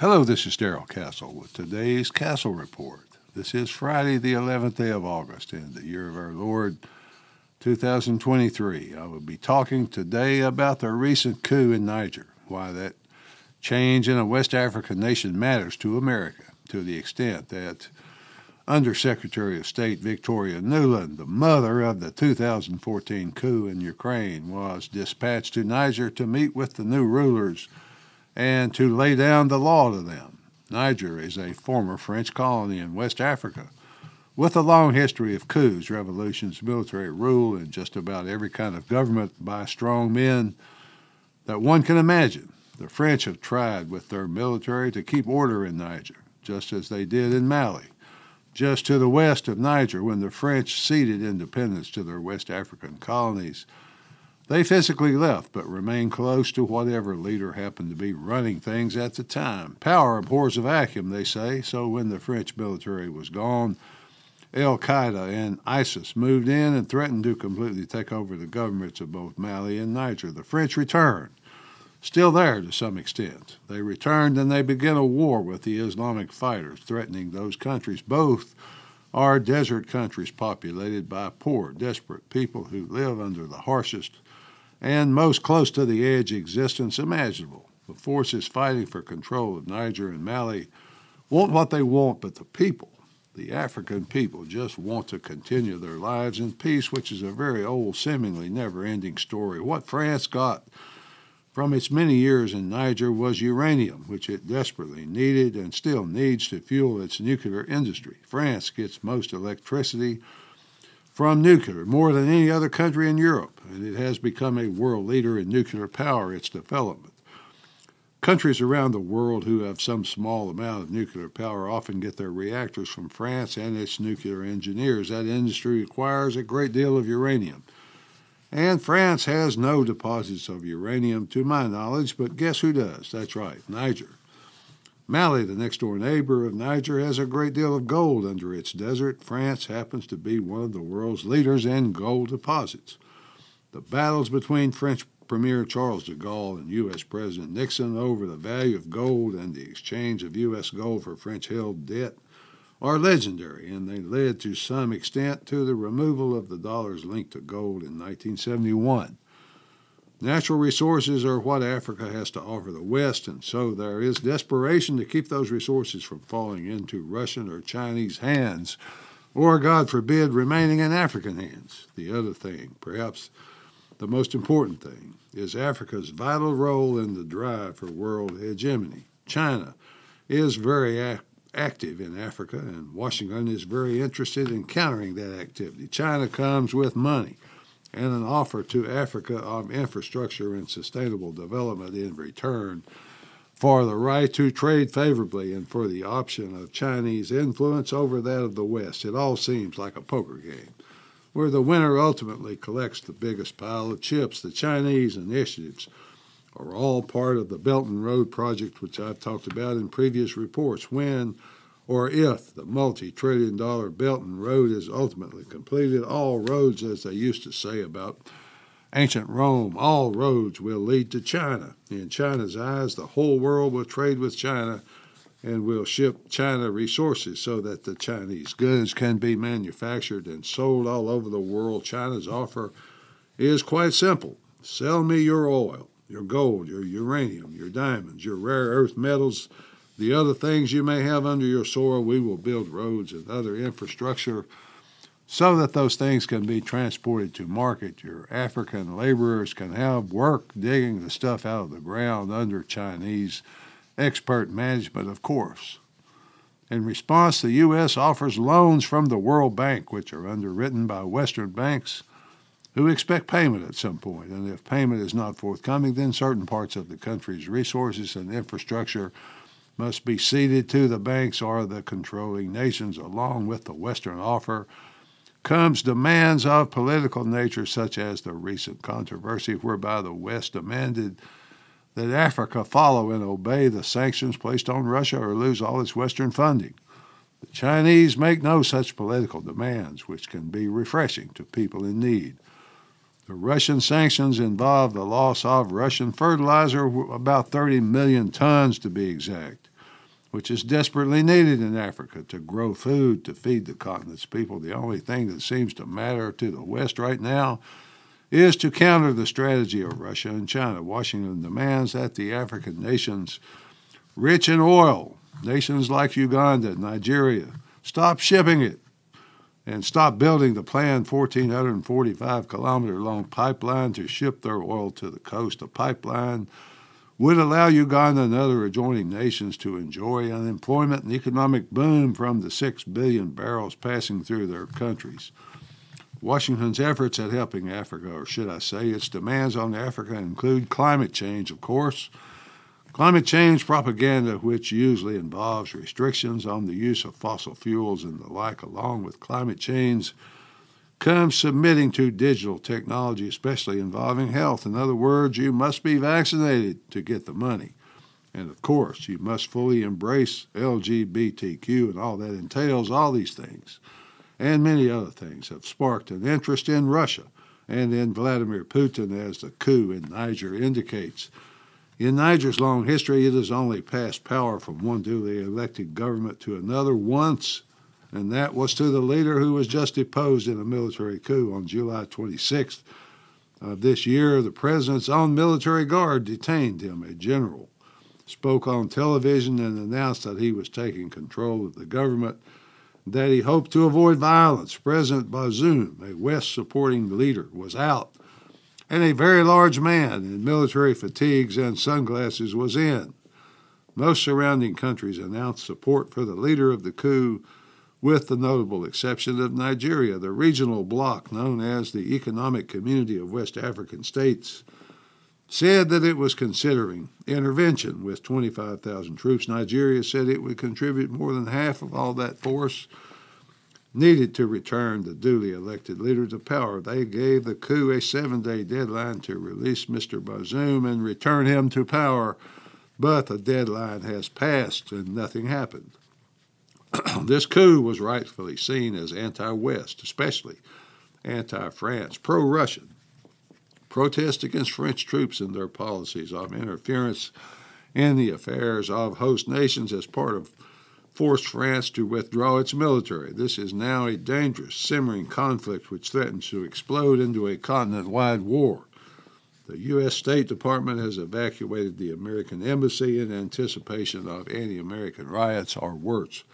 Hello, this is Darrell Castle with today's Castle Report. This is Friday, the 11th day of August in the year of our Lord 2023. I will be talking today about the recent coup in Niger, why that change in a West African nation matters to America to the extent that Undersecretary of State Victoria Nuland, the mother of the 2014 coup in Ukraine, was dispatched to Niger to meet with the new rulers and to lay down the law to them. Niger is a former French colony in West Africa with a long history of coups, revolutions, military rule, and just about every kind of government by strong men that one can imagine. The French have tried with their military to keep order in Niger, just as they did in Mali, just to the west of Niger when the French ceded independence to their West African colonies they physically left, but remained close to whatever leader happened to be running things at the time. Power abhors a vacuum, they say, so when the French military was gone, Al Qaeda and ISIS moved in and threatened to completely take over the governments of both Mali and Niger. The French returned, still there to some extent. They returned and they began a war with the Islamic fighters, threatening those countries. Both are desert countries populated by poor, desperate people who live under the harshest and most close to the edge existence imaginable. The forces fighting for control of Niger and Mali want what they want, but the people, the African people, just want to continue their lives in peace, which is a very old, seemingly never ending story. What France got from its many years in Niger was uranium, which it desperately needed and still needs to fuel its nuclear industry. France gets most electricity from nuclear, more than any other country in Europe, and it has become a world leader in nuclear power, its development. Countries around the world who have some small amount of nuclear power often get their reactors from France and its nuclear engineers. That industry requires a great deal of uranium. And France has no deposits of uranium, to my knowledge, but guess who does? That's right, Niger. Mali, the next door neighbor of Niger, has a great deal of gold under its desert. France happens to be one of the world's leaders in gold deposits. The battles between French Premier Charles de Gaulle and U.S. President Nixon over the value of gold and the exchange of U.S. gold for French held debt are legendary, and they led to some extent to the removal of the dollars linked to gold in 1971. Natural resources are what Africa has to offer the West, and so there is desperation to keep those resources from falling into Russian or Chinese hands, or, God forbid, remaining in African hands. The other thing, perhaps the most important thing, is Africa's vital role in the drive for world hegemony. China is very ac- active in Africa, and Washington is very interested in countering that activity. China comes with money and an offer to Africa of infrastructure and sustainable development in return for the right to trade favorably and for the option of Chinese influence over that of the West. It all seems like a poker game where the winner ultimately collects the biggest pile of chips. The Chinese initiatives are all part of the Belt and Road Project, which I've talked about in previous reports. When or if the multi trillion dollar Belt and Road is ultimately completed, all roads, as they used to say about ancient Rome, all roads will lead to China. In China's eyes, the whole world will trade with China and will ship China resources so that the Chinese goods can be manufactured and sold all over the world. China's offer is quite simple sell me your oil, your gold, your uranium, your diamonds, your rare earth metals the other things you may have under your soil, we will build roads and other infrastructure so that those things can be transported to market. Your African laborers can have work digging the stuff out of the ground under Chinese expert management, of course. In response, the U.S. offers loans from the World Bank, which are underwritten by Western banks who expect payment at some point. And if payment is not forthcoming, then certain parts of the country's resources and infrastructure must be ceded to the banks or the controlling nations, along with the Western offer. Comes demands of political nature, such as the recent controversy whereby the West demanded that Africa follow and obey the sanctions placed on Russia or lose all its Western funding. The Chinese make no such political demands, which can be refreshing to people in need. The Russian sanctions involve the loss of Russian fertilizer, about 30 million tons to be exact. which is desperately needed in Africa to grow food to feed the continent's people. The only thing that seems to matter to the West right now is to counter the strategy of Russia and China. Washington demands that the African nations rich in oil, nations like Uganda, Nigeria, stop shipping it and stop building the planned 1,445 kilometer long pipeline to ship their oil to the coast. A pipeline would allow Uganda and other adjoining nations to enjoy unemployment and economic boom from the 6 billion barrels passing through their countries. Washington's efforts at helping Africa, or should I say, its demands on Africa, include climate change, of course. Climate change propaganda, which usually involves restrictions on the use of fossil fuels and the like, along with climate change, comes submitting to digital technology, especially involving health. In other words, you must be vaccinated to get the money. And of course, you must fully embrace LGBTQ and all that entails. All these things and many other things have sparked an interest in Russia and in Vladimir Putin, as the coup in Niger indicates. In Niger's long history, it has only passed power from one duly elected government to another once and that was to the leader who was just deposed in a military coup on July 26th of this year. The president's own military guard detained him. A general spoke on television and announced that he was taking control of the government, that he hoped to avoid violence. President Bazoum, a West supporting leader, was out, and a very large man in military fatigues and sunglasses was in. Most surrounding countries announced support for the leader of the coup with the notable exception of Nigeria, the regional bloc known as the Economic Community of West African States, said that it was considering intervention with 25,000 troops. Nigeria said it would contribute more than half of all that force needed to return the duly elected leader to power. They gave the coup a seven day deadline to release Mr. Bazoum and return him to power, but the deadline has passed and nothing happened. this coup was rightfully seen as anti West, especially anti France, pro Russian. Protest against French troops and their policies of interference in the affairs of host nations as part of forced France to withdraw its military. This is now a dangerous, simmering conflict which threatens to explode into a continent wide war. The U.S. State Department has evacuated the American embassy in anticipation of anti American riots or worse.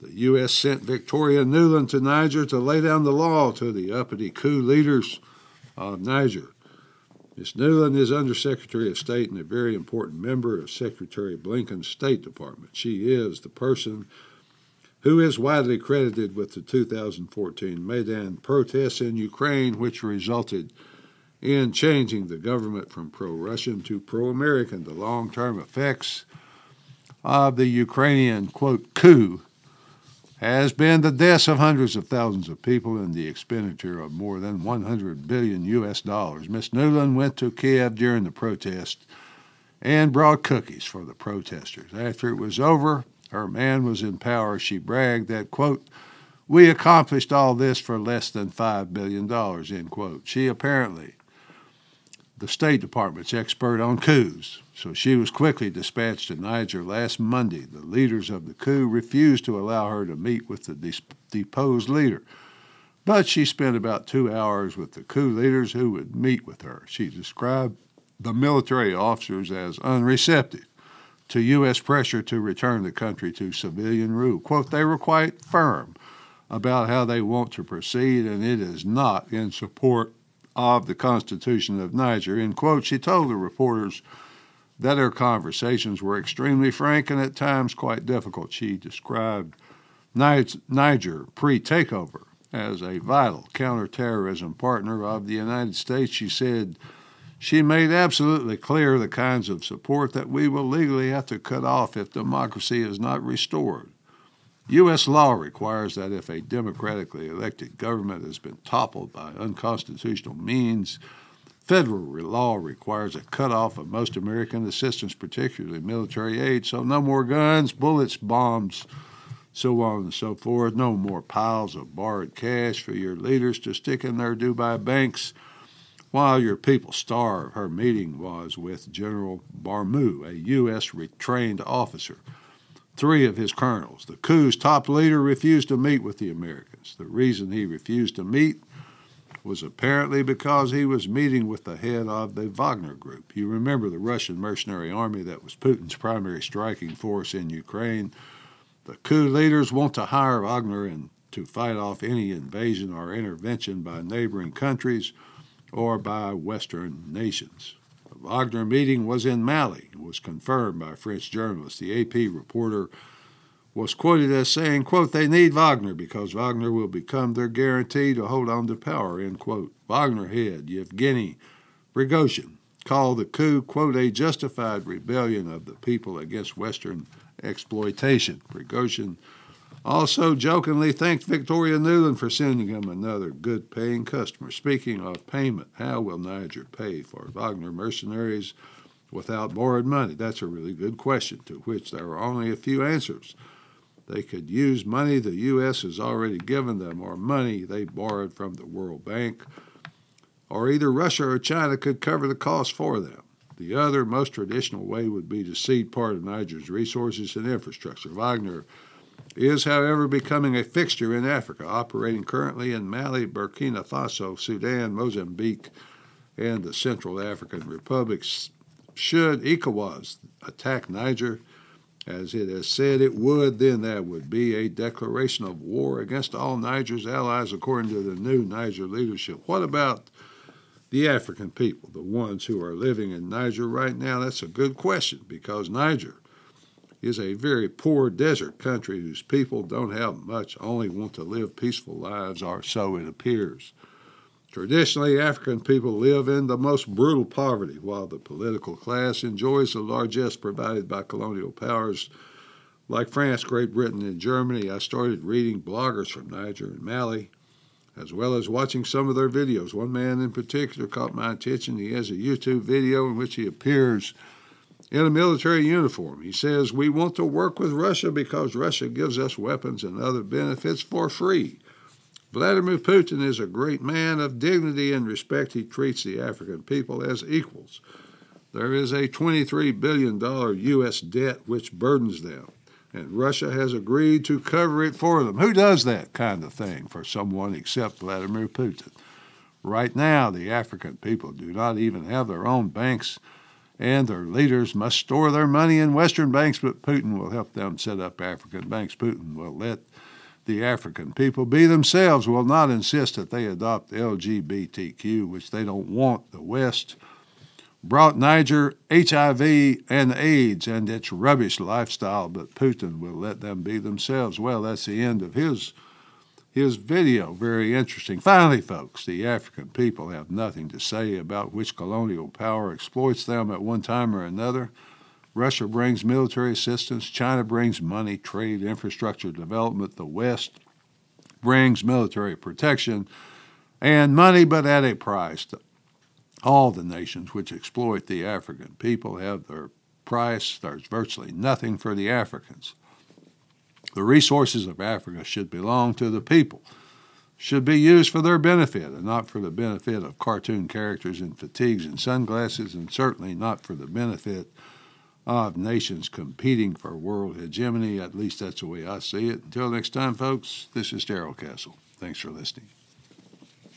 The U.S. sent Victoria Nuland to Niger to lay down the law to the uppity coup leaders of Niger. Ms. Nuland is Undersecretary of State and a very important member of Secretary Blinken's State Department. She is the person who is widely credited with the 2014 Maidan protests in Ukraine, which resulted in changing the government from pro Russian to pro American. The long term effects of the Ukrainian, quote, coup has been the deaths of hundreds of thousands of people and the expenditure of more than 100 billion U.S. dollars. Miss Nuland went to Kiev during the protest and brought cookies for the protesters. After it was over, her man was in power. She bragged that, quote, we accomplished all this for less than $5 billion, end quote. She apparently the State Department's expert on coups, so she was quickly dispatched to Niger last Monday. The leaders of the coup refused to allow her to meet with the deposed leader, but she spent about two hours with the coup leaders who would meet with her. She described the military officers as unreceptive to U.S. pressure to return the country to civilian rule. Quote, they were quite firm about how they want to proceed, and it is not in support of the Constitution of Niger. In quote, she told the reporters that her conversations were extremely frank and at times quite difficult. She described Niger pre takeover as a vital counterterrorism partner of the United States. She said she made absolutely clear the kinds of support that we will legally have to cut off if democracy is not restored. U.S. law requires that if a democratically elected government has been toppled by unconstitutional means, federal law requires a cutoff of most American assistance, particularly military aid. So, no more guns, bullets, bombs, so on and so forth. No more piles of borrowed cash for your leaders to stick in their Dubai banks while your people starve. Her meeting was with General Barmou, a U.S. retrained officer three of his colonels. The coup's top leader refused to meet with the Americans. The reason he refused to meet was apparently because he was meeting with the head of the Wagner Group. You remember the Russian mercenary army that was Putin's primary striking force in Ukraine. The coup leaders want to hire Wagner and to fight off any invasion or intervention by neighboring countries or by Western nations. Wagner meeting was in Mali, it was confirmed by French journalists. The AP reporter was quoted as saying, quote, they need Wagner because Wagner will become their guarantee to hold on to power, end quote. Wagner head Yevgeny Prigozhin called the coup, quote, a justified rebellion of the people against Western exploitation. Prigozhin also jokingly thanked Victoria Nuland for sending him another good paying customer. Speaking of payment, how will Niger pay for Wagner mercenaries without borrowed money? That's a really good question to which there are only a few answers. They could use money the U.S. has already given them or money they borrowed from the World Bank, or either Russia or China could cover the cost for them. The other, most traditional way would be to cede part of Niger's resources and infrastructure. Wagner is, however, becoming a fixture in Africa, operating currently in Mali, Burkina Faso, Sudan, Mozambique, and the Central African Republics. Should ECOWAS attack Niger, as it has said it would, then that would be a declaration of war against all Niger's allies, according to the new Niger leadership. What about the African people, the ones who are living in Niger right now? That's a good question because Niger is a very poor desert country whose people don't have much, only want to live peaceful lives, or so it appears. Traditionally, African people live in the most brutal poverty, while the political class enjoys the largesse provided by colonial powers like France, Great Britain, and Germany. I started reading bloggers from Niger and Mali, as well as watching some of their videos. One man in particular caught my attention. He has a YouTube video in which he appears in a military uniform. He says, We want to work with Russia because Russia gives us weapons and other benefits for free. Vladimir Putin is a great man of dignity and respect. He treats the African people as equals. There is a $23 billion U.S. debt which burdens them, and Russia has agreed to cover it for them. Who does that kind of thing for someone except Vladimir Putin? Right now, the African people do not even have their own banks, and their leaders must store their money in Western banks, but Putin will help them set up African banks. Putin will let the African people be themselves will not insist that they adopt LGBTQ, which they don't want. The West brought Niger HIV and AIDS and its rubbish lifestyle, but Putin will let them be themselves. Well, that's the end of his his video. Very interesting. Finally, folks, the African people have nothing to say about which colonial power exploits them at one time or another. Russia brings military assistance, China brings money, trade, infrastructure development, the West brings military protection and money, but at a price. All the nations which exploit the African people have their price. There's virtually nothing for the Africans. The resources of Africa should belong to the people, should be used for their benefit and not for the benefit of cartoon characters in fatigues and sunglasses, and certainly not for the benefit of nations competing for world hegemony. At least that's the way I see it. Until next time, folks, this is Darrell Castle. Thanks for listening.